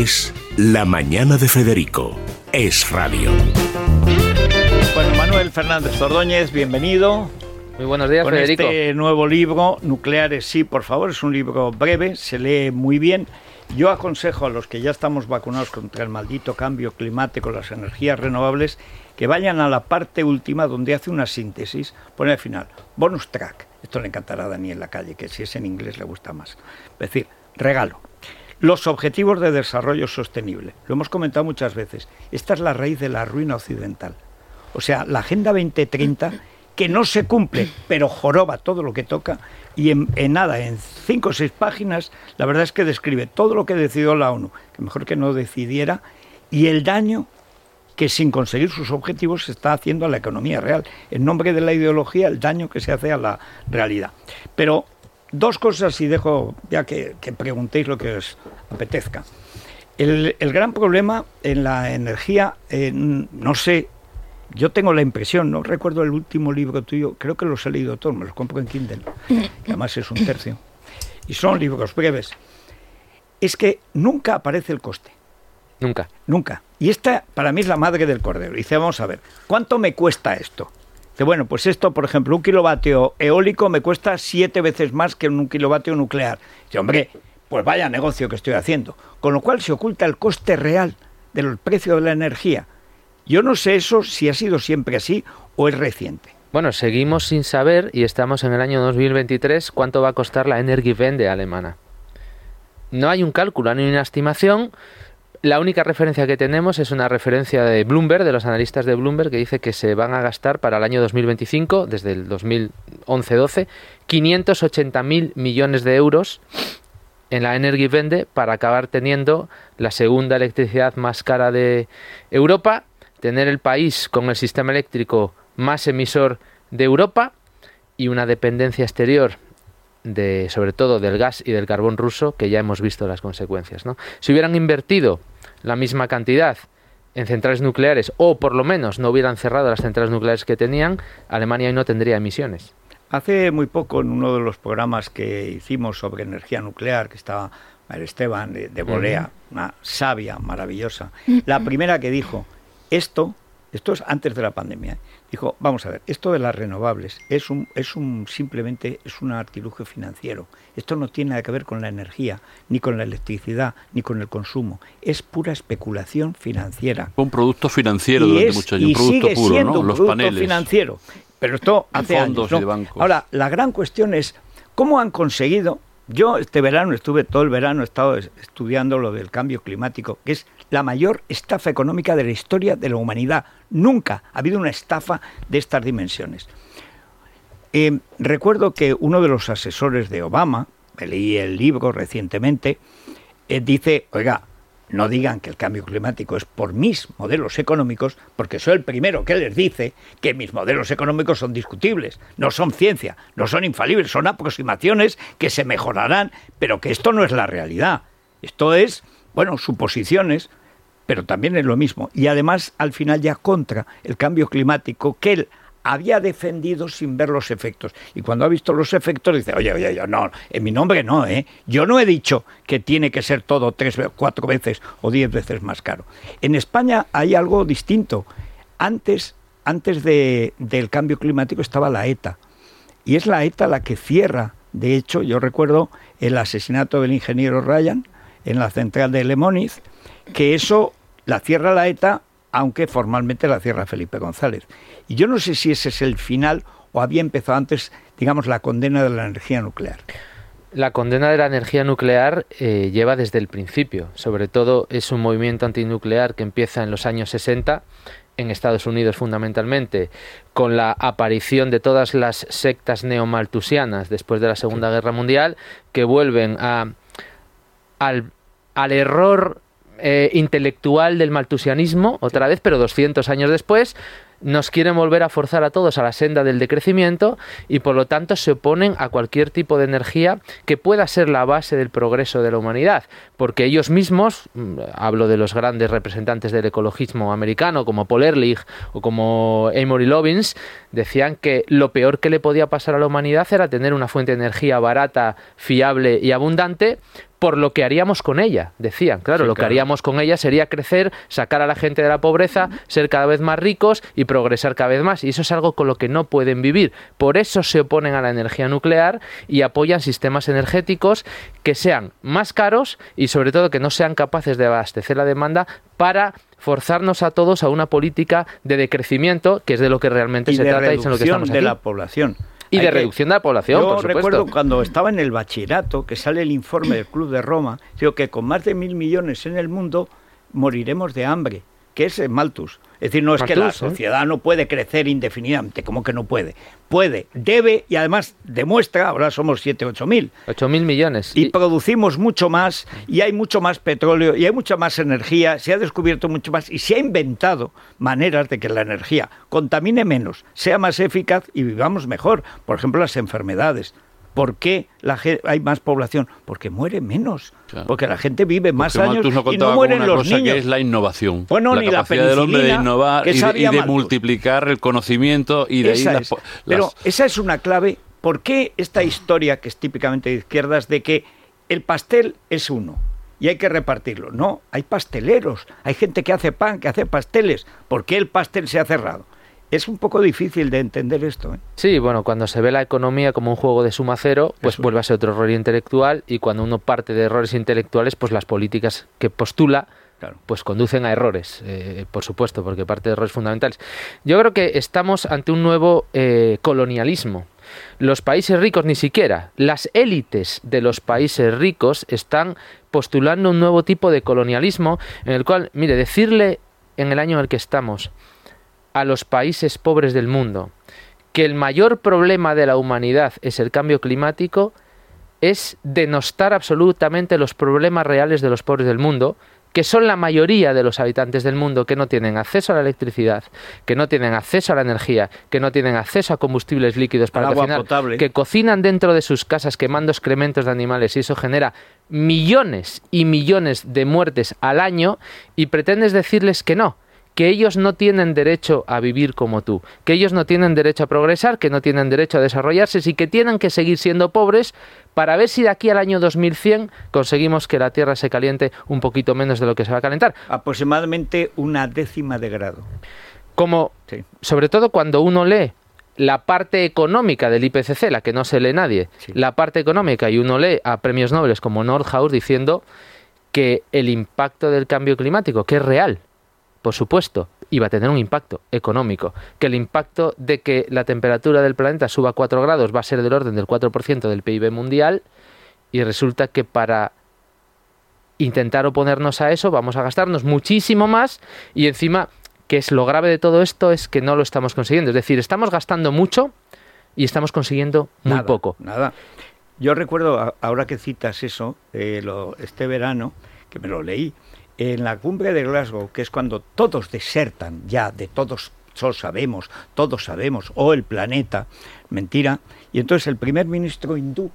Es La Mañana de Federico. Es Radio. Bueno, Manuel Fernández Ordóñez, bienvenido. Muy buenos días, Con Federico. este nuevo libro, Nucleares sí, por favor, es un libro breve, se lee muy bien. Yo aconsejo a los que ya estamos vacunados contra el maldito cambio climático, las energías renovables, que vayan a la parte última donde hace una síntesis, pone al final, bonus track. Esto le encantará a Dani en la calle, que si es en inglés le gusta más. Es decir, regalo. Los objetivos de desarrollo sostenible. Lo hemos comentado muchas veces. Esta es la raíz de la ruina occidental. O sea, la Agenda 2030 que no se cumple, pero joroba todo lo que toca y en, nada, en cinco o seis páginas, la verdad es que describe todo lo que decidió la ONU, que mejor que no decidiera, y el daño que sin conseguir sus objetivos se está haciendo a la economía real. En nombre de la ideología, el daño que se hace a la realidad. Pero dos cosas y dejo ya que, que preguntéis lo que os apetezca. El, el, gran problema en la energía, eh, no sé, yo tengo la impresión, no recuerdo el último libro tuyo, creo que los he leído todos, me los compro en Kindle, que además es un tercio, y son libros breves, es que nunca aparece el coste. Nunca. Nunca. Y esta para mí es la madre del cordero. Dice, vamos a ver, ¿cuánto me cuesta esto? Bueno, pues esto, por ejemplo, un kilovatio eólico me cuesta siete veces más que un kilovatio nuclear. Dice, hombre, pues vaya negocio que estoy haciendo. Con lo cual se oculta el coste real del precio de la energía. Yo no sé eso si ha sido siempre así o es reciente. Bueno, seguimos sin saber y estamos en el año 2023 cuánto va a costar la Energiewende alemana. No hay un cálculo, no hay una estimación. La única referencia que tenemos es una referencia de Bloomberg, de los analistas de Bloomberg, que dice que se van a gastar para el año 2025, desde el 2011-12, 580.000 millones de euros en la Energiewende para acabar teniendo la segunda electricidad más cara de Europa, tener el país con el sistema eléctrico más emisor de Europa y una dependencia exterior de sobre todo del gas y del carbón ruso que ya hemos visto las consecuencias, ¿no? Si hubieran invertido la misma cantidad en centrales nucleares o por lo menos no hubieran cerrado las centrales nucleares que tenían, Alemania hoy no tendría emisiones. Hace muy poco en uno de los programas que hicimos sobre energía nuclear que estaba María Esteban de, de Bolea, una sabia maravillosa, la primera que dijo esto esto es antes de la pandemia. Dijo, vamos a ver, esto de las renovables es un, es un simplemente es un artilugio financiero. Esto no tiene nada que ver con la energía, ni con la electricidad, ni con el consumo. Es pura especulación financiera. Un producto financiero y durante es, muchos años, y un producto sigue puro, siendo ¿no? un Los producto paneles. financiero. Pero esto hace fondos años. Ahora, la gran cuestión es cómo han conseguido. Yo este verano estuve todo el verano he estado estudiando lo del cambio climático, que es la mayor estafa económica de la historia de la humanidad. Nunca ha habido una estafa de estas dimensiones. Eh, recuerdo que uno de los asesores de Obama, me leí el libro recientemente, eh, dice, oiga, no digan que el cambio climático es por mis modelos económicos, porque soy el primero que les dice que mis modelos económicos son discutibles, no son ciencia, no son infalibles, son aproximaciones que se mejorarán, pero que esto no es la realidad. Esto es, bueno, suposiciones, pero también es lo mismo. Y además, al final ya contra el cambio climático que él había defendido sin ver los efectos. Y cuando ha visto los efectos dice, oye, oye, yo no, en mi nombre no, ¿eh? Yo no he dicho que tiene que ser todo tres, cuatro veces o diez veces más caro. En España hay algo distinto. Antes, antes de, del cambio climático estaba la ETA. Y es la ETA la que cierra. De hecho, yo recuerdo el asesinato del ingeniero Ryan en la central de Lemoniz, que eso la cierra la ETA, aunque formalmente la cierra Felipe González. Y yo no sé si ese es el final o había empezado antes, digamos, la condena de la energía nuclear. La condena de la energía nuclear eh, lleva desde el principio. Sobre todo es un movimiento antinuclear que empieza en los años 60 en Estados Unidos fundamentalmente, con la aparición de todas las sectas neomaltusianas después de la Segunda Guerra Mundial, que vuelven a, al, al error eh, intelectual del maltusianismo, otra vez, pero 200 años después, nos quieren volver a forzar a todos a la senda del decrecimiento y por lo tanto se oponen a cualquier tipo de energía que pueda ser la base del progreso de la humanidad, porque ellos mismos, hablo de los grandes representantes del ecologismo americano como Paul Ehrlich o como Amory Lovins, decían que lo peor que le podía pasar a la humanidad era tener una fuente de energía barata, fiable y abundante, por lo que haríamos con ella, decían. Claro, lo que haríamos con ella sería crecer, sacar a la gente de la pobreza, ser cada vez más ricos y progresar cada vez más. Y eso es algo con lo que no pueden vivir. Por eso se oponen a la energía nuclear y apoyan sistemas energéticos que sean más caros y sobre todo que no sean capaces de abastecer la demanda para forzarnos a todos a una política de decrecimiento, que es de lo que realmente se trata y es en lo que estamos de la población. Y de reducción de la población, Yo recuerdo cuando estaba en el bachillerato que sale el informe del Club de Roma, digo que con más de mil millones en el mundo moriremos de hambre, que es Malthus. Es decir, no es que la ¿eh? sociedad no puede crecer indefinidamente, como que no puede. Puede, debe y además demuestra, ahora somos 7, 8 mil. 8 mil millones. Y, producimos mucho más y hay mucho más petróleo y hay mucha más energía, se ha descubierto mucho más y se ha inventado maneras de que la energía contamine menos, sea más eficaz y vivamos mejor. Por ejemplo, las enfermedades. ¿Por qué la hay más población? Porque muere menos. Porque la gente vive más años y no mueren los cosa niños. que es la innovación. Bueno, la ni capacidad del hombre de innovar y de, multiplicar el conocimiento y de esa Pero esa es una clave. ¿Por qué esta historia, que es típicamente de izquierdas, de que el pastel es uno? y hay que repartirlo. No, hay pasteleros, hay gente que hace pan, que hace pasteles. ¿Por qué el pastel se ha cerrado? Es un poco difícil de entender esto. ¿eh? Sí, bueno, cuando se ve la economía como un juego de suma cero, pues vuelve a ser otro error intelectual y cuando uno parte de errores intelectuales, pues las políticas que postula pues conducen a errores, eh, por supuesto, porque parte de errores fundamentales. Yo creo que estamos ante un nuevo eh, colonialismo. Los países ricos ni siquiera, las élites de los países ricos están postulando un nuevo tipo de colonialismo en el cual, mire, decirle en el año en el que estamos, a los países pobres del mundo que el mayor problema de la humanidad es el cambio climático, es denostar absolutamente los problemas reales de los pobres del mundo, que son la mayoría de los habitantes del mundo que no tienen acceso a la electricidad, que no tienen acceso a la energía, que no tienen acceso a combustibles líquidos para cocinar, que cocinan dentro de sus casas quemando excrementos de animales y eso genera millones y millones de muertes al año y pretendes decirles que no, que ellos no tienen derecho a vivir como tú, que ellos no tienen derecho a progresar, que no tienen derecho a desarrollarse y que tienen que seguir siendo pobres para ver si de aquí al año 2100 conseguimos que la Tierra se caliente un poquito menos de lo que se va a calentar. Aproximadamente una décima de grado. Como, sobre todo cuando uno lee la parte económica del IPCC, la que no se lee nadie, la parte económica y uno lee a premios Nobel como Nordhaus diciendo que el impacto del cambio climático, que es real, por supuesto, iba a tener un impacto económico, que el impacto de que la temperatura del planeta suba 4 grados va a ser del orden del 4% del PIB mundial y resulta que para intentar oponernos a eso vamos a gastarnos muchísimo más y encima que es lo grave de todo esto es que no lo estamos consiguiendo, es decir, estamos gastando mucho y estamos consiguiendo muy poco. Nada. Yo recuerdo ahora que citas eso, eh, este verano que me lo leí, en la cumbre de Glasgow, que es cuando todos desertan ya de todos, todos sabemos, todos sabemos, o el planeta, mentira, y entonces el primer ministro hindú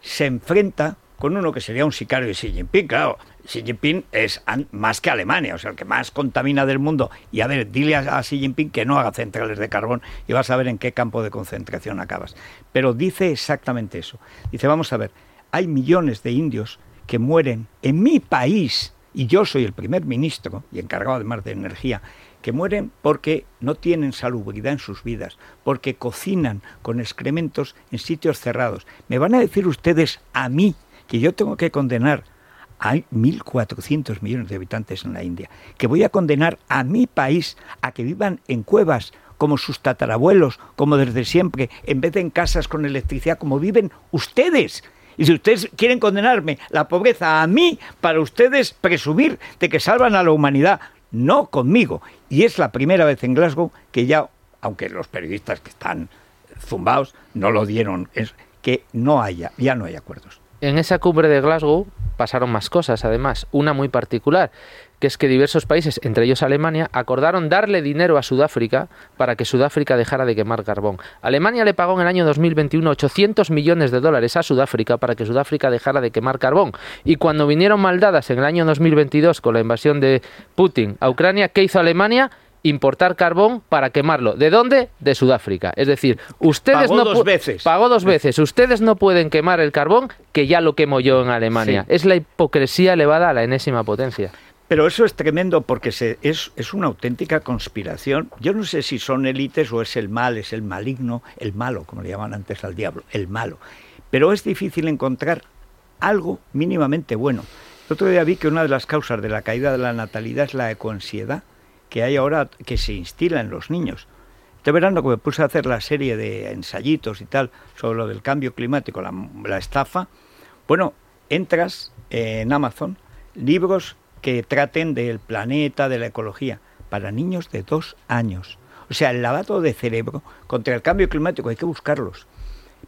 se enfrenta con uno que sería un sicario de Xi Jinping. Claro, Xi Jinping es más que Alemania, o sea, el que más contamina del mundo. Y a ver, dile a, Xi Jinping que no haga centrales de carbón y vas a ver en qué campo de concentración acabas. Pero dice exactamente eso. Dice, vamos a ver, hay millones de indios que mueren en mi país y yo soy el primer ministro y encargado además de energía, que mueren porque no tienen salubridad en sus vidas, porque cocinan con excrementos en sitios cerrados. Me van a decir ustedes a mí que yo tengo que condenar a 1.400 millones de habitantes en la India, que voy a condenar a mi país a que vivan en cuevas como sus tatarabuelos, como desde siempre, en vez de en casas con electricidad, como viven ustedes y si ustedes quieren condenarme la pobreza a mí, para ustedes presumir de que salvan a la humanidad, no conmigo. Y es la primera vez en Glasgow que ya, aunque los periodistas que están zumbados no lo dieron, es que no haya, ya no hay acuerdos. En esa cumbre de Glasgow pasaron más cosas, además, una muy particular, que es que diversos países, entre ellos Alemania, acordaron darle dinero a Sudáfrica para que Sudáfrica dejara de quemar carbón. Alemania le pagó en el año 2021 800 millones de dólares a Sudáfrica para que Sudáfrica dejara de quemar carbón. Y cuando vinieron maldadas en el año 2022 con la invasión de Putin a Ucrania, ¿qué hizo Alemania? importar carbón para quemarlo. ¿De dónde? De Sudáfrica. Es decir, ustedes pagó no dos veces. pagó dos veces. Ustedes no pueden quemar el carbón que ya lo quemo yo en Alemania. Es la hipocresía elevada a la enésima potencia. Pero eso es tremendo porque se, es, es, una auténtica conspiración. Yo no sé si son élites o es el mal, es el maligno, el malo, como le llamaban antes al diablo, el malo. Pero es difícil encontrar algo mínimamente bueno. El otro día vi que una de las causas de la caída de la natalidad es la ecoansiedad que hay ahora que se instila en los niños. Este verano que me puse a hacer la serie de ensayitos y tal sobre lo del cambio climático, la, la estafa, bueno, entras en Amazon libros que traten del planeta, de la ecología, para niños de dos años. O sea, el lavado de cerebro contra el cambio climático hay que buscarlos.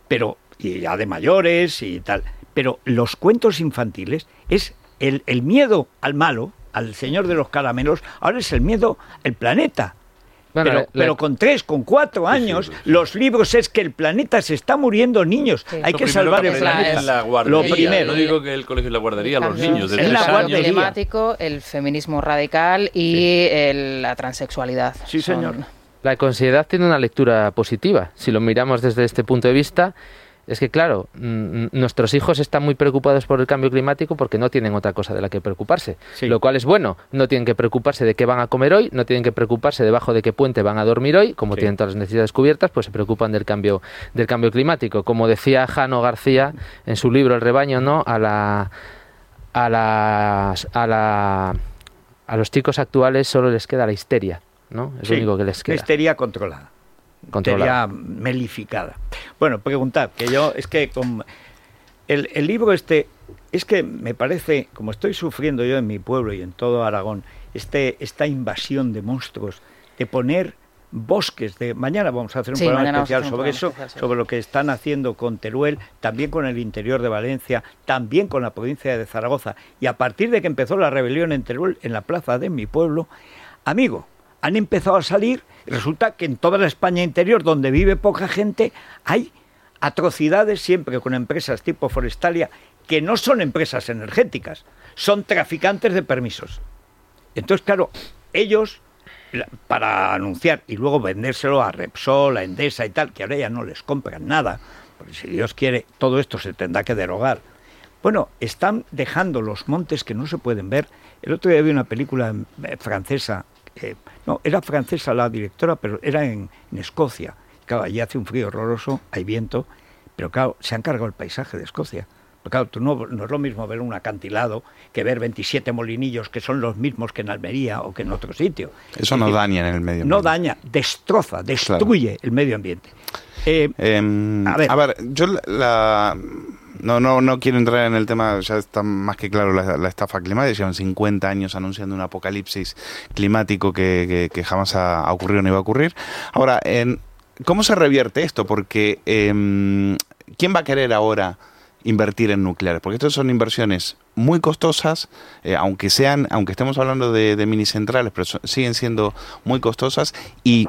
Pero, y ya de mayores y tal. Pero los cuentos infantiles es el, el miedo al malo, al señor de los caramelos, ahora es el miedo al planeta. Pero, con tres, con cuatro años, los libros es que el planeta se está muriendo niños. Hay que salvar el planeta. lo primero. No digo que el colegio la guardería, los niños. De el cambio climático, el feminismo radical y la transexualidad. Sí, señor. La consideridad tiene una lectura positiva. Si lo miramos desde este punto de vista, es que, claro, nuestros hijos están muy preocupados por el cambio climático porque no tienen otra cosa de la que preocuparse. Lo cual es bueno. No tienen que preocuparse de qué van a comer hoy, no tienen que preocuparse debajo de qué puente van a dormir hoy. Como tienen todas las necesidades cubiertas, pues se preocupan del cambio, del cambio climático. Como decía Jano García en su libro El rebaño, ¿no? A la. A, las, a, la, a los chicos actuales solo les queda la histeria, ¿no? Es lo único que les queda. histeria controlada controlada. melificada. Bueno, preguntar, que yo, es que con el, el, libro este, es que me parece, como estoy sufriendo yo en mi pueblo y en todo Aragón, este, esta invasión de monstruos, de poner bosques de mañana vamos a hacer un programa especial sobre eso sobre lo que están haciendo con Teruel también con el interior de Valencia también con la provincia de Zaragoza y a partir de que empezó la rebelión en Teruel en la plaza de mi pueblo amigo han empezado a salir Resulta que en toda la España interior, donde vive poca gente, hay atrocidades siempre con empresas tipo Forestalia, que no son empresas energéticas, son traficantes de permisos. Entonces, claro, ellos, para anunciar y luego vendérselo a Repsol, a Endesa y tal, que ahora ya no les compran nada, porque si Dios quiere, todo esto se tendrá que derogar. Bueno, están dejando los montes que no se pueden ver. El otro día vi una película eh, francesa no, era francesa la directora, pero era en, Escocia. Claro, allí hace un frío horroroso, hay viento, pero claro, se han cargado el paisaje de Escocia. claro, tú no, no, es lo mismo ver un acantilado que ver 27 molinillos que son los mismos que en Almería o que en otro sitio. Eso no daña en el medio ambiente. No daña, destroza, destruye el medio ambiente. Eh, em, a, ver. a ver, yo la no, no, no quiero entrar en el tema, ya está más que claro la, estafa climática, llevan 50 años anunciando un apocalipsis climático que, jamás ha, ocurrido ni va a ocurrir. Ahora, en, ¿cómo se revierte esto? Porque em, ¿quién va a querer ahora invertir en nucleares? Porque estas son inversiones muy costosas, eh, aunque sean, aunque estemos hablando de, de mini centrales, pero siguen siendo muy costosas y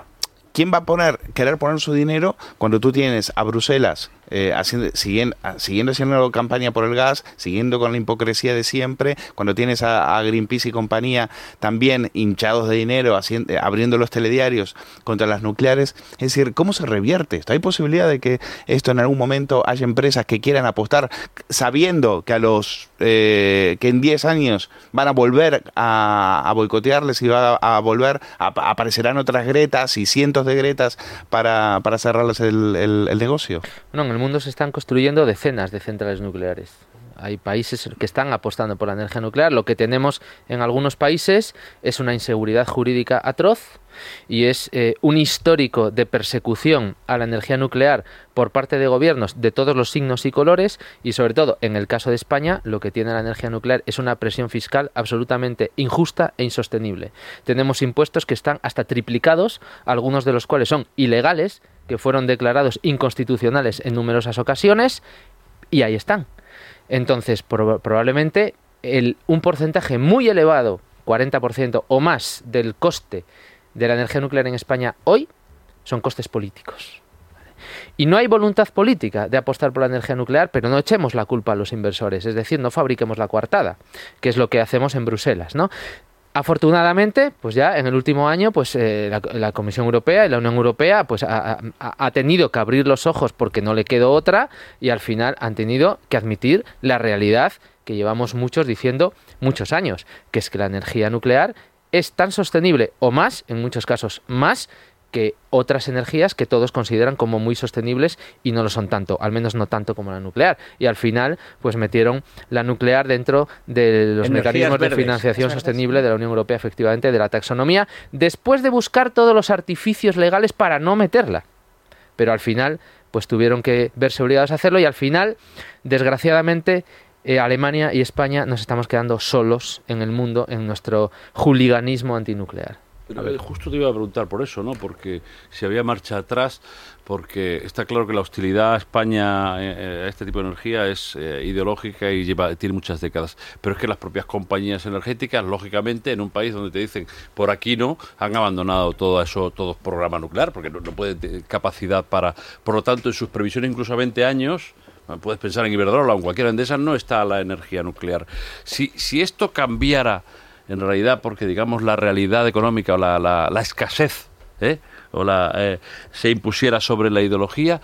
¿quién va a poner, querer poner su dinero cuando tú tienes a Bruselas eh, haciendo, siguiendo, siguiendo haciendo campaña por el gas, siguiendo con la hipocresía de siempre, cuando tienes a, Greenpeace y compañía también hinchados de dinero, haciendo, abriendo los telediarios contra las nucleares, es decir, ¿cómo se revierte esto? ¿Hay posibilidad de que esto en algún momento haya empresas que quieran apostar sabiendo que a los eh, que en 10 años van a volver a, boicotearles y va a, volver, aparecerán otras gretas y cientos de gretas para, para cerrarles el, negocio? No, en el mundo se están construyendo decenas de centrales nucleares. Hay países que están apostando por la energía nuclear. Lo que tenemos en algunos países es una inseguridad jurídica atroz y es eh, un histórico de persecución a la energía nuclear por parte de gobiernos de todos los signos y colores y sobre todo en el caso de España lo que tiene la energía nuclear es una presión fiscal absolutamente injusta e insostenible. Tenemos impuestos que están hasta triplicados, algunos de los cuales son ilegales que fueron declarados inconstitucionales en numerosas ocasiones y ahí están. Entonces, probablemente el, un porcentaje muy elevado, 40% o más del coste de la energía nuclear en España hoy son costes políticos. Y no hay voluntad política de apostar por la energía nuclear, pero no echemos la culpa a los inversores, es decir, no fabriquemos la coartada, que es lo que hacemos en Bruselas, ¿no? Afortunadamente, pues ya en el último año, pues eh, la, Comisión Europea y la Unión Europea, pues ha, ha, tenido que abrir los ojos porque no le quedó otra y al final han tenido que admitir la realidad que llevamos muchos diciendo muchos años, que es que la energía nuclear es tan sostenible o más, en muchos casos más, que otras energías que todos consideran como muy sostenibles y no lo son tanto, al menos no tanto como la nuclear. Y al final, pues metieron la nuclear dentro de los mecanismos de financiación sostenible de la Unión Europea, efectivamente, de la taxonomía, después de buscar todos los artificios legales para no meterla. Pero al final, pues tuvieron que verse obligados a hacerlo y al final, desgraciadamente, eh, Alemania y España nos estamos quedando solos en el mundo en nuestro juliganismo antinuclear justo te iba a preguntar por eso, ¿no? Porque si había marcha atrás, porque está claro que la hostilidad a España eh, eh, a este tipo de energía es eh, ideológica y lleva, tiene muchas décadas. Pero es que las propias compañías energéticas, lógicamente, en un país donde te dicen por aquí no, han abandonado todo eso, todo programa nuclear, porque no, no pueden tener capacidad para. Por lo tanto, en sus previsiones, incluso a 20 años, puedes pensar en Iberdrola o en cualquiera de esas, no está la energía nuclear. Si, si esto cambiara en realidad porque digamos la realidad económica o la, escasez ¿eh? o la, eh, se impusiera sobre la ideología,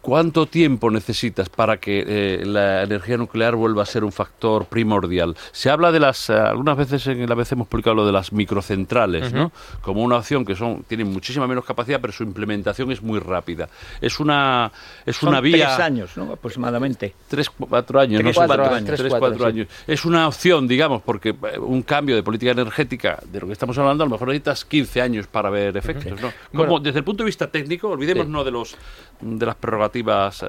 ¿Cuánto tiempo necesitas para que eh, la energía nuclear vuelva a ser un factor primordial? Se habla de las, eh, algunas veces en la vez hemos publicado lo de las microcentrales, ¿no? Como una opción que son, tienen muchísima menos capacidad, pero su implementación es muy rápida. Es una, es una vía. Tres años, ¿no? Aproximadamente. Tres, cuatro años, tres, cuatro, años. Tres, cuatro, años. Es una opción, digamos, porque un cambio de política energética, de lo que estamos hablando, a lo mejor necesitas 15 años para ver efectos, ¿no? Como desde el punto de vista técnico, olvidémonos de los de las prerrogativas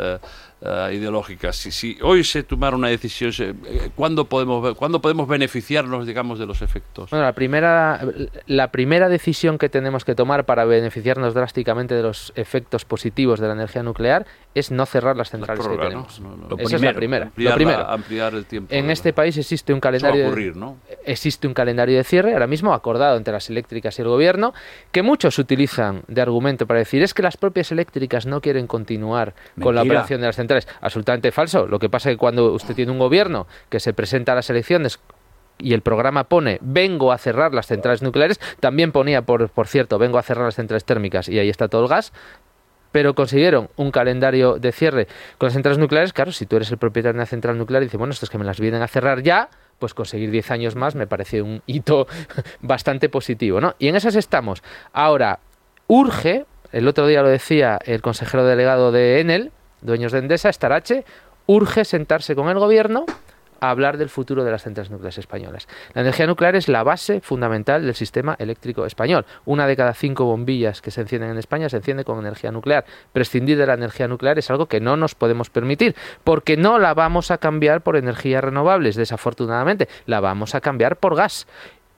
eh, eh, ideológicas. Si, si, hoy se tomara una decisión, eh, ¿cuándo podemos, ¿cuándo podemos beneficiarnos, digamos, de los efectos? Bueno, la primera, la primera decisión que tenemos que tomar para beneficiarnos drásticamente de los efectos positivos de la energía nuclear es no cerrar las centrales que tenemos. Esa es la primera. Ampliar, el tiempo. En este país existe un calendario. Ocurrir, Existe un calendario de cierre, ahora mismo acordado entre las eléctricas y el gobierno, que muchos utilizan de argumento para decir es que las propias eléctricas no quieren continuar con la operación de las centrales absolutamente falso. Lo que pasa es que cuando usted tiene un gobierno que se presenta a las elecciones y el programa pone vengo a cerrar las centrales nucleares, también ponía, por, por cierto, vengo a cerrar las centrales térmicas y ahí está todo el gas, pero consiguieron un calendario de cierre con las centrales nucleares. Claro, si tú eres el propietario de una central nuclear y dices, bueno, estos que me las vienen a cerrar ya, pues conseguir 10 años más me parece un hito bastante positivo, ¿no? Y en esas estamos. Ahora, urge, el otro día lo decía el consejero delegado de Enel, dueños de Endesa, Estarache, urge sentarse con el gobierno a hablar del futuro de las centrales nucleares españolas. La energía nuclear es la base fundamental del sistema eléctrico español. Una de cada cinco bombillas que se encienden en España se enciende con energía nuclear. Prescindir de la energía nuclear es algo que no nos podemos permitir, porque no la vamos a cambiar por energías renovables, desafortunadamente, la vamos a cambiar por gas.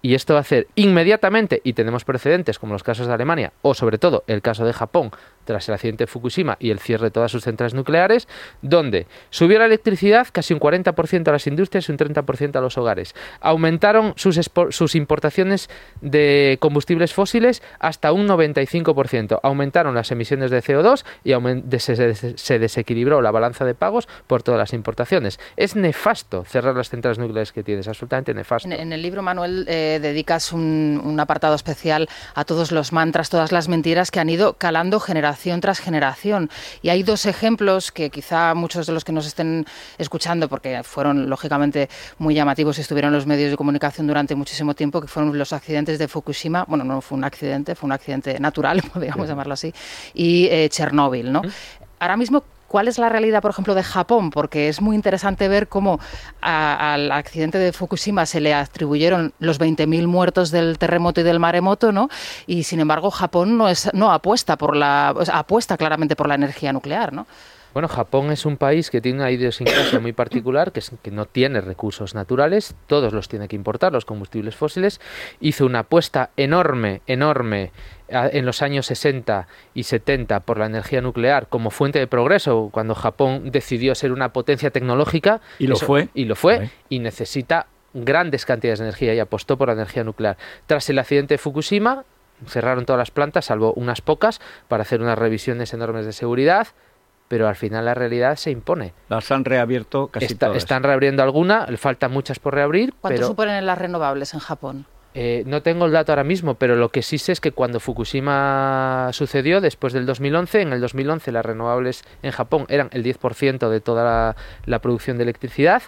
Y esto va a hacer inmediatamente, y tenemos precedentes como los casos de Alemania o sobre todo el caso de Japón, tras el accidente de Fukushima y el cierre de todas sus centrales nucleares, donde subió la electricidad casi un 40% a las industrias y un 30% a los hogares. Aumentaron sus, sus importaciones de combustibles fósiles hasta un 95%. Aumentaron las emisiones de CO2 y se, desequilibró la balanza de pagos por todas las importaciones. Es nefasto cerrar las centrales nucleares que tienes, absolutamente nefasto. En, el libro, Manuel, eh, dedicas un, un apartado especial a todos los mantras, todas las mentiras que han ido calando generaciones generación tras generación. Y hay dos ejemplos que quizá muchos de los que nos estén escuchando, porque fueron lógicamente muy llamativos y estuvieron en los medios de comunicación durante muchísimo tiempo, que fueron los accidentes de Fukushima. Bueno, no fue un accidente, fue un accidente natural, podríamos llamarlo así, y eh, Chernóbil. ¿no? Ahora mismo, ¿Cuál es la realidad, por ejemplo, de Japón? Porque es muy interesante ver cómo al accidente de Fukushima se le atribuyeron los 20.000 muertos del terremoto y del maremoto, ¿no? Y sin embargo, Japón no, es, no apuesta, por la, apuesta claramente por la energía nuclear, ¿no? Bueno, Japón es un país que tiene una idiosincrasia muy particular, que, es, que no tiene recursos naturales, todos los tiene que importar, los combustibles fósiles. Hizo una apuesta enorme, enorme en los años 60 y 70 por la energía nuclear como fuente de progreso, cuando Japón decidió ser una potencia tecnológica. Y lo fue. Y lo fue, y necesita grandes cantidades de energía y apostó por la energía nuclear. Tras el accidente de Fukushima, cerraron todas las plantas, salvo unas pocas, para hacer unas revisiones enormes de seguridad pero al final la realidad se impone. Las han reabierto casi todas. Están reabriendo alguna, faltan muchas por reabrir. ¿Cuánto suponen las renovables en Japón? Eh, no tengo el dato ahora mismo, pero lo que sí sé es que cuando Fukushima sucedió, después del 2011, en el 2011 las renovables en Japón eran el 10% de toda la, producción de electricidad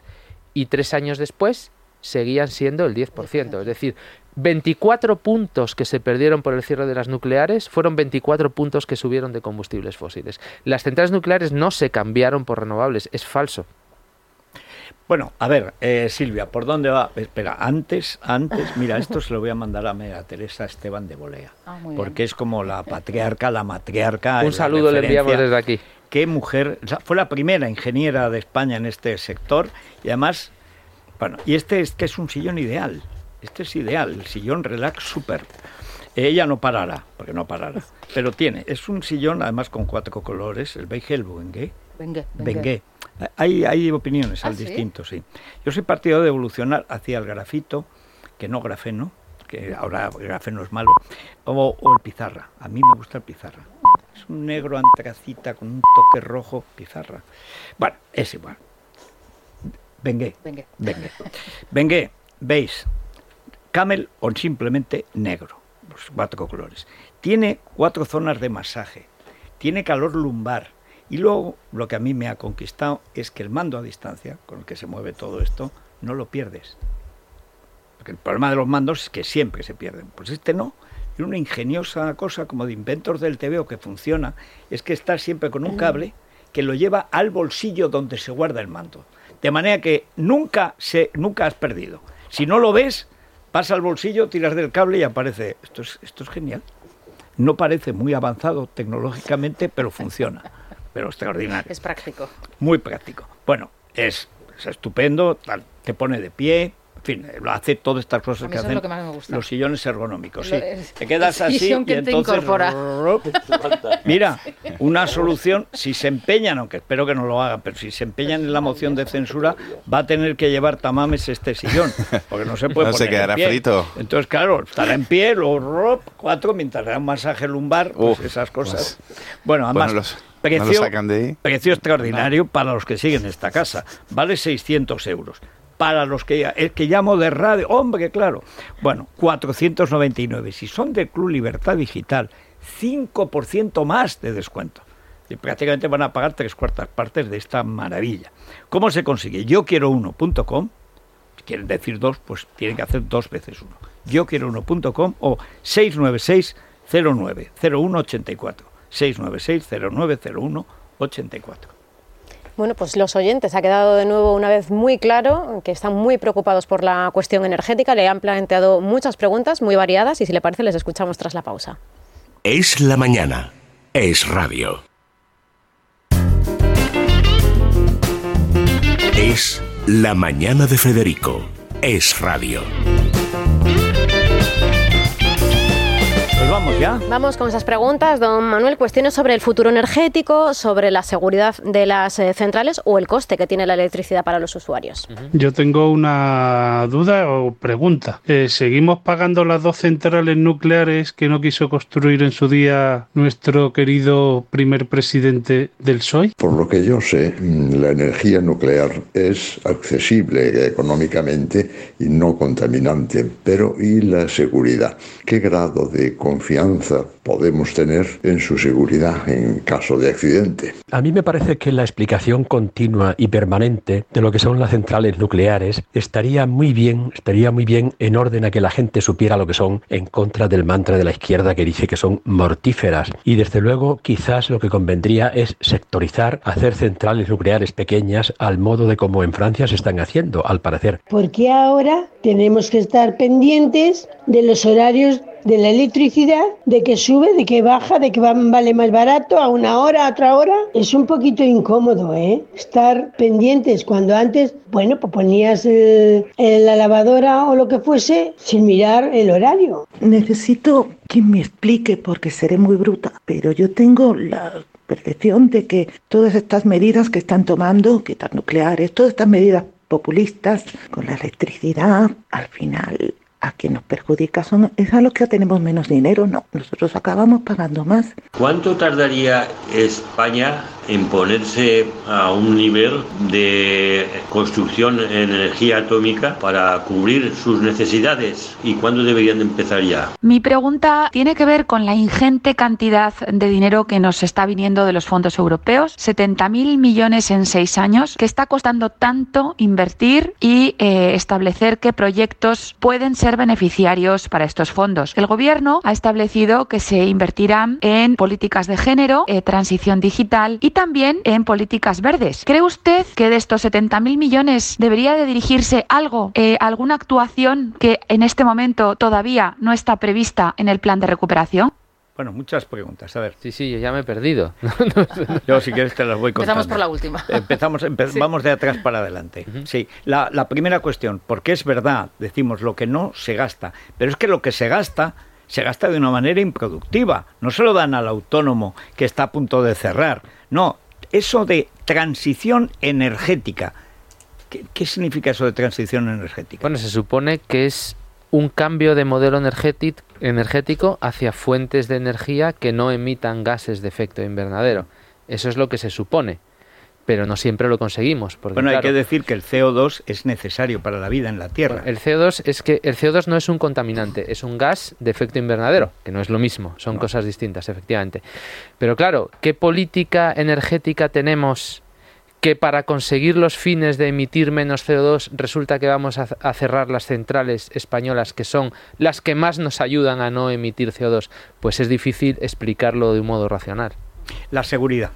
y tres años después seguían siendo el 10%. Es decir, 24 puntos que se perdieron por el cierre de las nucleares fueron 24 puntos que subieron de combustibles fósiles. Las centrales nucleares no se cambiaron por renovables, es falso. Bueno, a ver, eh, Silvia, ¿por dónde va? Espera, antes, antes, mira, esto se lo voy a mandar a, a Teresa Esteban de Bolea, ah, porque es como la patriarca, la matriarca. Un saludo le enviamos desde aquí. Qué mujer, fue la primera ingeniera de España en este sector y además, bueno, y este es que es un sillón ideal, este es ideal, el sillón relax super. Ella no parará, porque no parará, pero tiene, es un sillón además con cuatro colores, el beige, el bengue, bengue, hay, hay opiniones al ¿Ah, distinto, sí? Yo soy partidario de evolucionar hacia el grafito, que no grafeno, que ahora el grafeno es malo, o, el pizarra. A mí me gusta el pizarra. Es un negro antracita con un toque rojo, pizarra. Bueno, es igual. Vengue. Vengue. Vengue. veis, camel o simplemente negro, los cuatro colores. Tiene cuatro zonas de masaje. Tiene calor lumbar y luego lo que a mí me ha conquistado es que el mando a distancia, con el que se mueve todo esto, no lo pierdes. Porque el problema de los mandos es que siempre se pierden. Pues este no. Y una ingeniosa cosa como de inventos del TVO que funciona es que está siempre con un cable que lo lleva al bolsillo donde se guarda el mando. De manera que nunca, se, nunca has perdido. Si no lo ves, pasa al bolsillo, tiras del cable y aparece. Esto es, esto es genial. No parece muy avanzado tecnológicamente, pero funciona pero extraordinario. Es práctico. Muy práctico. Bueno, es, estupendo, te pone de pie, fin, lo hace todas estas cosas que hacen los sillones ergonómicos. Sí. te quedas así y entonces mira, una solución si se empeñan, aunque espero que no lo hagan, pero si se empeñan en la moción de censura va a tener que llevar tamames este sillón, porque no se puede no se quedará frito. Entonces claro, estará en pie, luego cuatro mientras da un masaje lumbar, pues esas cosas. Bueno, además Precio, extraordinario para los que siguen esta casa. Vale 600 euros. Para los que, el que llamo de radio, hombre, claro. Bueno, 499. Si son del Club Libertad Digital, 5% más de descuento. Y prácticamente van a pagar tres cuartas partes de esta maravilla. ¿Cómo se consigue? Yo quiero uno.com. Si quieren decir dos, pues tienen que hacer dos veces uno. Yo quiero uno.com o 696 09 0184. 696-0901-84. Bueno, pues los oyentes ha quedado de nuevo una vez muy claro que están muy preocupados por la cuestión energética. Le han planteado muchas preguntas muy variadas y si le parece les escuchamos tras la pausa. Es la mañana. Es radio. Es la mañana de Federico. Es radio. Vamos ya. Vamos con esas preguntas, don Manuel. Cuestiones sobre el futuro energético, sobre la seguridad de las eh, centrales o el coste que tiene la electricidad para los usuarios. Yo tengo una duda o pregunta. Eh, ¿Seguimos pagando las dos centrales nucleares que no quiso construir en su día nuestro querido primer presidente del PSOE? Por lo que yo sé, mm, la energía nuclear es accesible económicamente y no contaminante. Pero ¿y la seguridad? ¿Qué grado de confianza answer. Podemos tener en su seguridad en caso de accidente. A mí me parece que la explicación continua y permanente de lo que son las centrales nucleares estaría muy bien, estaría muy bien en orden a que la gente supiera lo que son en contra del mantra de la izquierda que dice que son mortíferas. Y desde luego quizás lo que convendría es sectorizar, hacer centrales nucleares pequeñas al modo de como en Francia se están haciendo, al parecer. Porque ahora tenemos que estar pendientes de los horarios de la electricidad, de que sube, de que baja, de que vale más barato a una hora, a otra hora. Es un poquito incómodo, ¿eh? Estar pendientes cuando antes, bueno, pues ponías la lavadora o lo que fuese sin mirar el horario. Necesito que me explique porque seré muy bruta, pero yo tengo la percepción de que todas estas medidas que están tomando, quitar nucleares, todas estas medidas populistas con la electricidad, al final a quien nos perjudica son, es a los que tenemos menos dinero, no, nosotros acabamos pagando más. ¿Cuánto tardaría España en ponerse a un nivel de construcción en energía atómica para cubrir sus necesidades y cuándo deberían de empezar ya? Mi pregunta tiene que ver con la ingente cantidad de dinero que nos está viniendo de los fondos europeos, 70.000 millones en seis años, que está costando tanto invertir y eh, establecer qué proyectos pueden ser beneficiarios para estos fondos. El Gobierno ha establecido que se invertirán en políticas de género, eh, transición digital y también en políticas verdes. ¿Cree usted que de estos 70.000 millones debería de dirigirse algo, eh, alguna actuación que en este momento todavía no está prevista en el plan de recuperación? Bueno, muchas preguntas. A ver. Sí, sí, yo ya me he perdido. yo, si quieres, te las voy contando. Empezamos por la última. Empezamos, vamos de atrás para adelante. Sí, la, la primera cuestión, porque es verdad, decimos, lo que no se gasta, pero es que lo que se gasta se gasta de una manera improductiva. No se lo dan al autónomo que está a punto de cerrar. No, eso de transición energética. ¿Qué, qué significa eso de transición energética? Bueno, se supone que es un cambio de modelo energético hacia fuentes de energía que no emitan gases de efecto invernadero. Eso es lo que se supone, pero no siempre lo conseguimos. Porque, bueno, hay claro, que decir que el CO2 es necesario para la vida en la Tierra. El CO2 es que el CO2 no es un contaminante, es un gas de efecto invernadero, que no es lo mismo, son no. cosas distintas, efectivamente. Pero claro, ¿qué política energética tenemos que para conseguir los fines de emitir menos CO2 resulta que vamos a, a, cerrar las centrales españolas que son las que más nos ayudan a no emitir CO2? Pues es difícil explicarlo de un modo racional. La seguridad.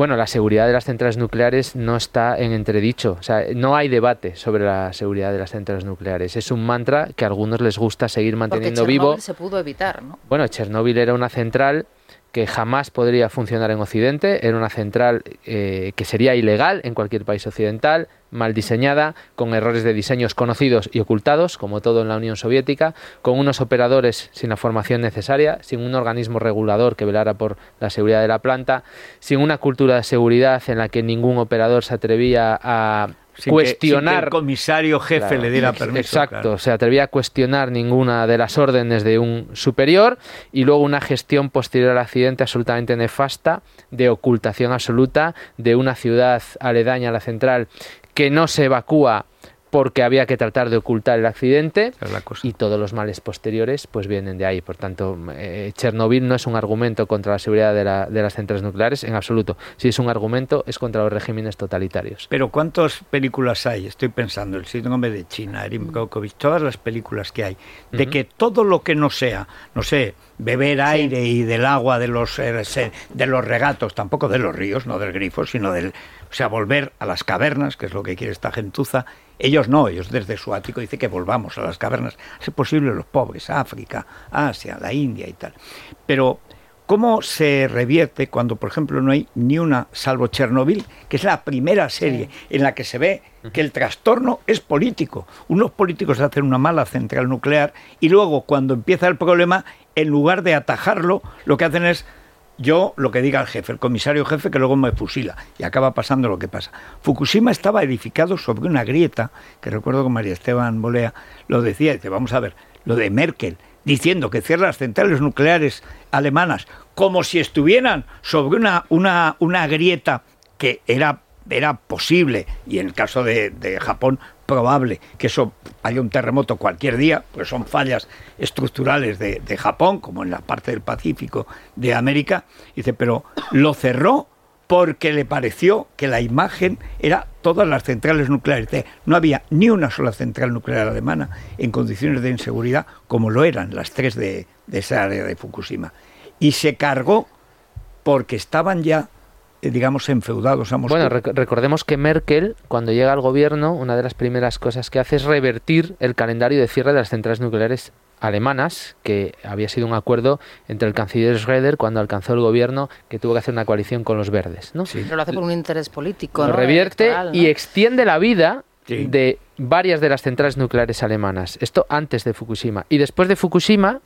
Bueno, la seguridad de las centrales nucleares no está en entredicho. O sea, no hay debate sobre la seguridad de las centrales nucleares. Es un mantra que a algunos les gusta seguir manteniendo Porque vivo. se pudo evitar, ¿no? Bueno, Chernóbil era una central que jamás podría funcionar en Occidente, era una central eh, que sería ilegal en cualquier país occidental, mal diseñada, con errores de diseños conocidos y ocultados, como todo en la Unión Soviética, con unos operadores sin la formación necesaria, sin un organismo regulador que velara por la seguridad de la planta, sin una cultura de seguridad en la que ningún operador se atrevía a sin cuestionar. Que, sin que el comisario jefe claro, le diera permiso. Exacto, claro. se atrevía a cuestionar ninguna de las órdenes de un superior y luego una gestión posterior al accidente absolutamente nefasta, de ocultación absoluta de una ciudad aledaña a la central que no se evacúa porque había que tratar de ocultar el accidente y todos los males posteriores pues vienen de ahí. Por tanto, eh, Chernobyl no es un argumento contra la seguridad de, la, de, las centrales nucleares en absoluto. Si es un argumento es contra los regímenes totalitarios. Pero ¿cuántas películas hay? Estoy pensando, el síndrome de China, Erin Brockovich, todas las películas que hay, de uh -huh. que todo lo que no sea, no sé, beber aire y del agua de los, eh, de los regatos, tampoco de los ríos, no del grifo, sino del... O sea, volver a las cavernas, que es lo que quiere esta gentuza. Ellos no, ellos desde su ático dicen que volvamos a las cavernas. Es posible los pobres, África, Asia, la India y tal. Pero, ¿cómo se revierte cuando, por ejemplo, no hay ni una, salvo Chernobyl, que es la primera serie sí. en la que se ve que el trastorno es político. Unos políticos hacen una mala central nuclear y luego, cuando empieza el problema, en lugar de atajarlo, lo que hacen es yo lo que diga el jefe, el comisario jefe que luego me fusila y acaba pasando lo que pasa. Fukushima estaba edificado sobre una grieta, que recuerdo que María Esteban Bolea lo decía, dice, vamos a ver, lo de Merkel, diciendo que cierra las centrales nucleares alemanas como si estuvieran sobre una, una, una grieta que era, era posible, y en el caso de, de Japón probable que eso haya un terremoto cualquier día, pues son fallas estructurales de, Japón, como en la parte del Pacífico de América. Dice, pero lo cerró porque le pareció que la imagen era todas las centrales nucleares. No había ni una sola central nuclear alemana en condiciones de inseguridad como lo eran las tres de, de esa área de Fukushima. Y se cargó porque estaban ya digamos, enfeudados a Moscú. Bueno, rec recordemos que Merkel, cuando llega al gobierno, una de las primeras cosas que hace es revertir el calendario de cierre de las centrales nucleares alemanas, que había sido un acuerdo entre el canciller Schroeder cuando alcanzó el gobierno que tuvo que hacer una coalición con los verdes. ¿no? Sí. Pero lo hace por un interés político. Lo ¿no? revierte y extiende la vida sí. de varias de las centrales nucleares alemanas. Esto antes de Fukushima. Y después de Fukushima,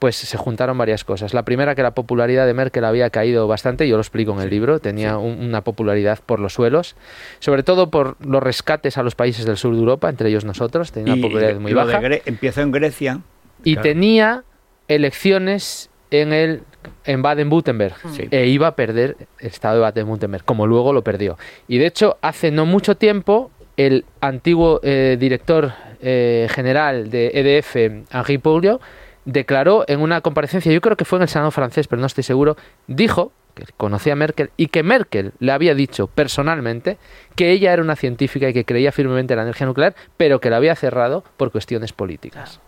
pues se juntaron varias cosas. La primera, que la popularidad de Merkel había caído bastante, yo lo explico en el libro, tenía un, una popularidad por los suelos, sobre todo por los rescates a los países del sur de Europa, entre ellos nosotros, tenía una popularidad muy baja. Empezó en Grecia. Y claro. tenía elecciones en el en Baden-Württemberg e iba a perder el estado de Baden-Württemberg, como luego lo perdió. Y de hecho, hace no mucho tiempo, el antiguo eh, director eh, general de EDF, Henri Pouliot, declaró en una comparecencia, yo creo que fue en el Senado francés, pero no estoy seguro, dijo que conocía a Merkel y que Merkel le había dicho personalmente que ella era una científica y que creía firmemente en la energía nuclear, pero que la había cerrado por cuestiones políticas.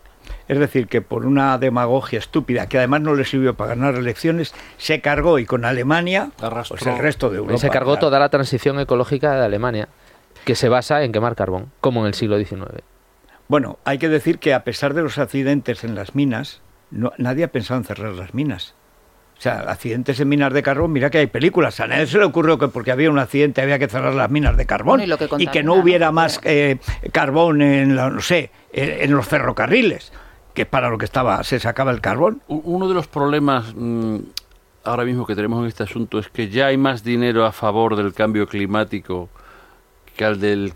Es decir, que por una demagogia estúpida, que además no le sirvió para ganar elecciones, se cargó y con Alemania, pues el resto de Europa. se cargó toda la transición ecológica de Alemania, que se basa en quemar carbón, como en el siglo XIX. Bueno, hay que decir que a pesar de los accidentes en las minas, no, nadie ha pensado en cerrar las minas. O sea, accidentes en minas de carbón, mira que hay películas. A nadie se le ocurrió que porque había un accidente había que cerrar las minas de carbón y, que no hubiera más eh, carbón en, no sé, en los ferrocarriles que para lo que estaba se sacaba el carbón. Uno de los problemas mm, ahora mismo que tenemos en este asunto es que ya hay más dinero a favor del cambio climático que al del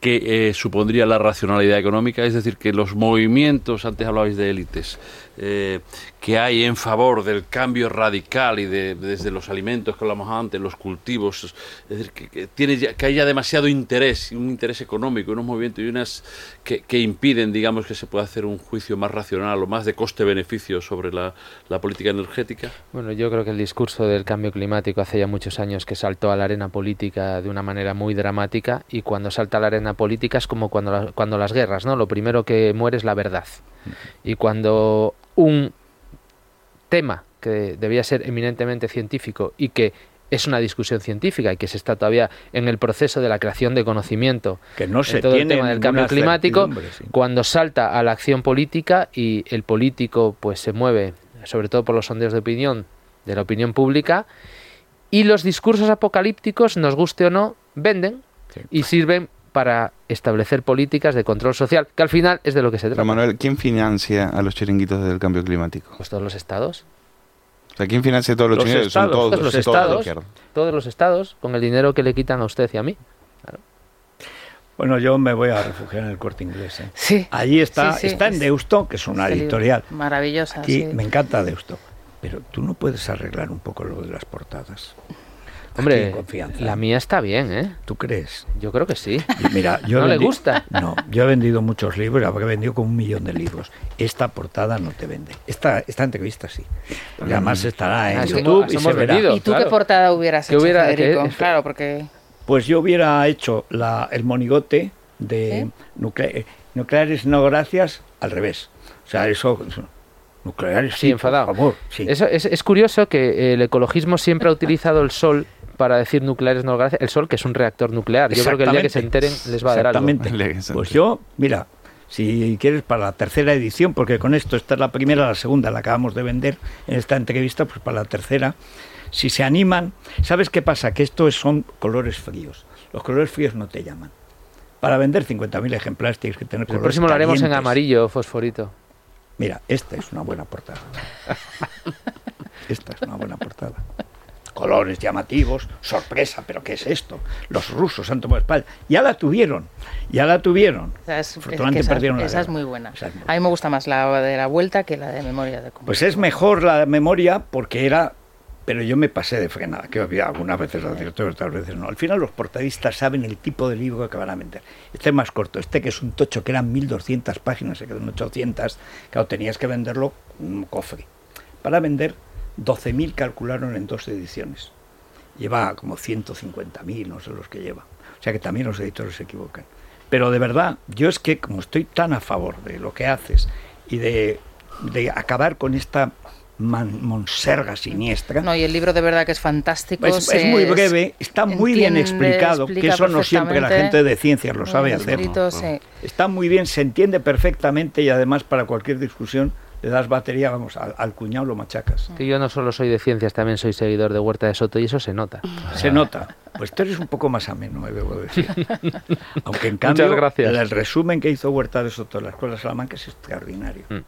que eh, supondría la racionalidad económica, es decir, que los movimientos, antes hablabais de élites, eh, que hay en favor del cambio radical y de, desde los alimentos que hablamos antes, los cultivos, es decir, que, que haya demasiado interés, un interés económico, unos movimientos y unas que, impiden, digamos, que se pueda hacer un juicio más racional o más de coste-beneficio sobre la, la, política energética? Bueno, yo creo que el discurso del cambio climático hace ya muchos años que saltó a la arena política de una manera muy dramática y cuando salta a la arena política es como cuando, cuando las guerras, ¿no? Lo primero que muere es la verdad. Y cuando un tema que debía ser eminentemente científico y que es una discusión científica y que se está todavía en el proceso de la creación de conocimiento que no se todo el tema del cambio climático cuando salta a la acción política y el político pues se mueve sobre todo por los sondeos de opinión de la opinión pública y los discursos apocalípticos nos guste o no venden y sirven para establecer políticas de control social, que al final es de lo que se trata. Manuel, ¿quién financia a los chiringuitos del cambio climático? Pues todos los estados. O sea, ¿quién financia todos los, chiringuitos? Estados, todos, los estados, todos los estados, con el dinero que le quitan a usted y a mí. Bueno, yo me voy a refugiar en el corte inglés. ¿eh? Sí. Allí está, está en Deusto, que es una editorial. Maravillosa. Aquí me encanta Deusto. Pero tú no puedes arreglar un poco lo de las portadas. Hombre, la mía está bien, ¿eh? ¿Tú crees? Yo creo que sí. mira, yo ¿No le gusta? No, yo he vendido muchos libros, he vendido como un millón de libros. Esta portada no te vende. Esta, esta entrevista sí. Porque además estará en ah, YouTube y se verá. ¿Y tú qué portada hubieras hecho, hubiera, Federico? claro, porque... Pues yo hubiera hecho la, el monigote de nucleares no gracias al revés. O sea, eso nucleares sí, enfadado. Por favor, sí. Eso, es, es, curioso que el ecologismo siempre ha utilizado el sol para decir nucleares no gracias, el Sol, que es un reactor nuclear. Yo creo que el día que se enteren les va a dar algo. Exactamente. Pues yo, mira, si quieres para la tercera edición, porque con esto esta es la primera, la segunda la acabamos de vender en esta entrevista, pues para la tercera, si se animan, ¿sabes qué pasa? Que estos son colores fríos. Los colores fríos no te llaman. Para vender 50.000 ejemplares tienes que tener colores El próximo lo haremos en amarillo fosforito. Mira, esta es una buena portada. esta es una buena portada colores llamativos, sorpresa, pero ¿qué es esto? Los rusos han tomado espalda. Ya la tuvieron, ya la tuvieron. esa, es muy buena. A mí me gusta más la de la vuelta que la de memoria de Pues es mejor la de memoria porque era pero yo me pasé de frenada, que había algunas veces director, otras veces no. Al final los portadistas saben el tipo de libro que van a vender. Este es más corto, este que es un tocho que eran 1200 páginas, se quedan 800, claro, tenías que venderlo un cofre. Para vender 12.000 calcularon en dos ediciones. Lleva como 150.000, no sé los que lleva. O sea que también los editores se equivocan. Pero de verdad, yo es que como estoy tan a favor de lo que haces y de acabar con esta monserga siniestra. No, y el libro de verdad que es fantástico. Es, es muy breve, está muy bien explicado, que eso no siempre la gente de ciencias lo sabe hacer. Está muy bien, se entiende perfectamente y además para cualquier discusión le das batería, vamos, al, cuñado lo machacas. Que yo no solo soy de ciencias, también soy seguidor de Huerta de Soto y eso se nota. Se nota. Pues tú eres un poco más ameno, me debo decir. Aunque en cambio, el resumen que hizo Huerta de Soto en la Escuela de Salamanca es extraordinario. Mm.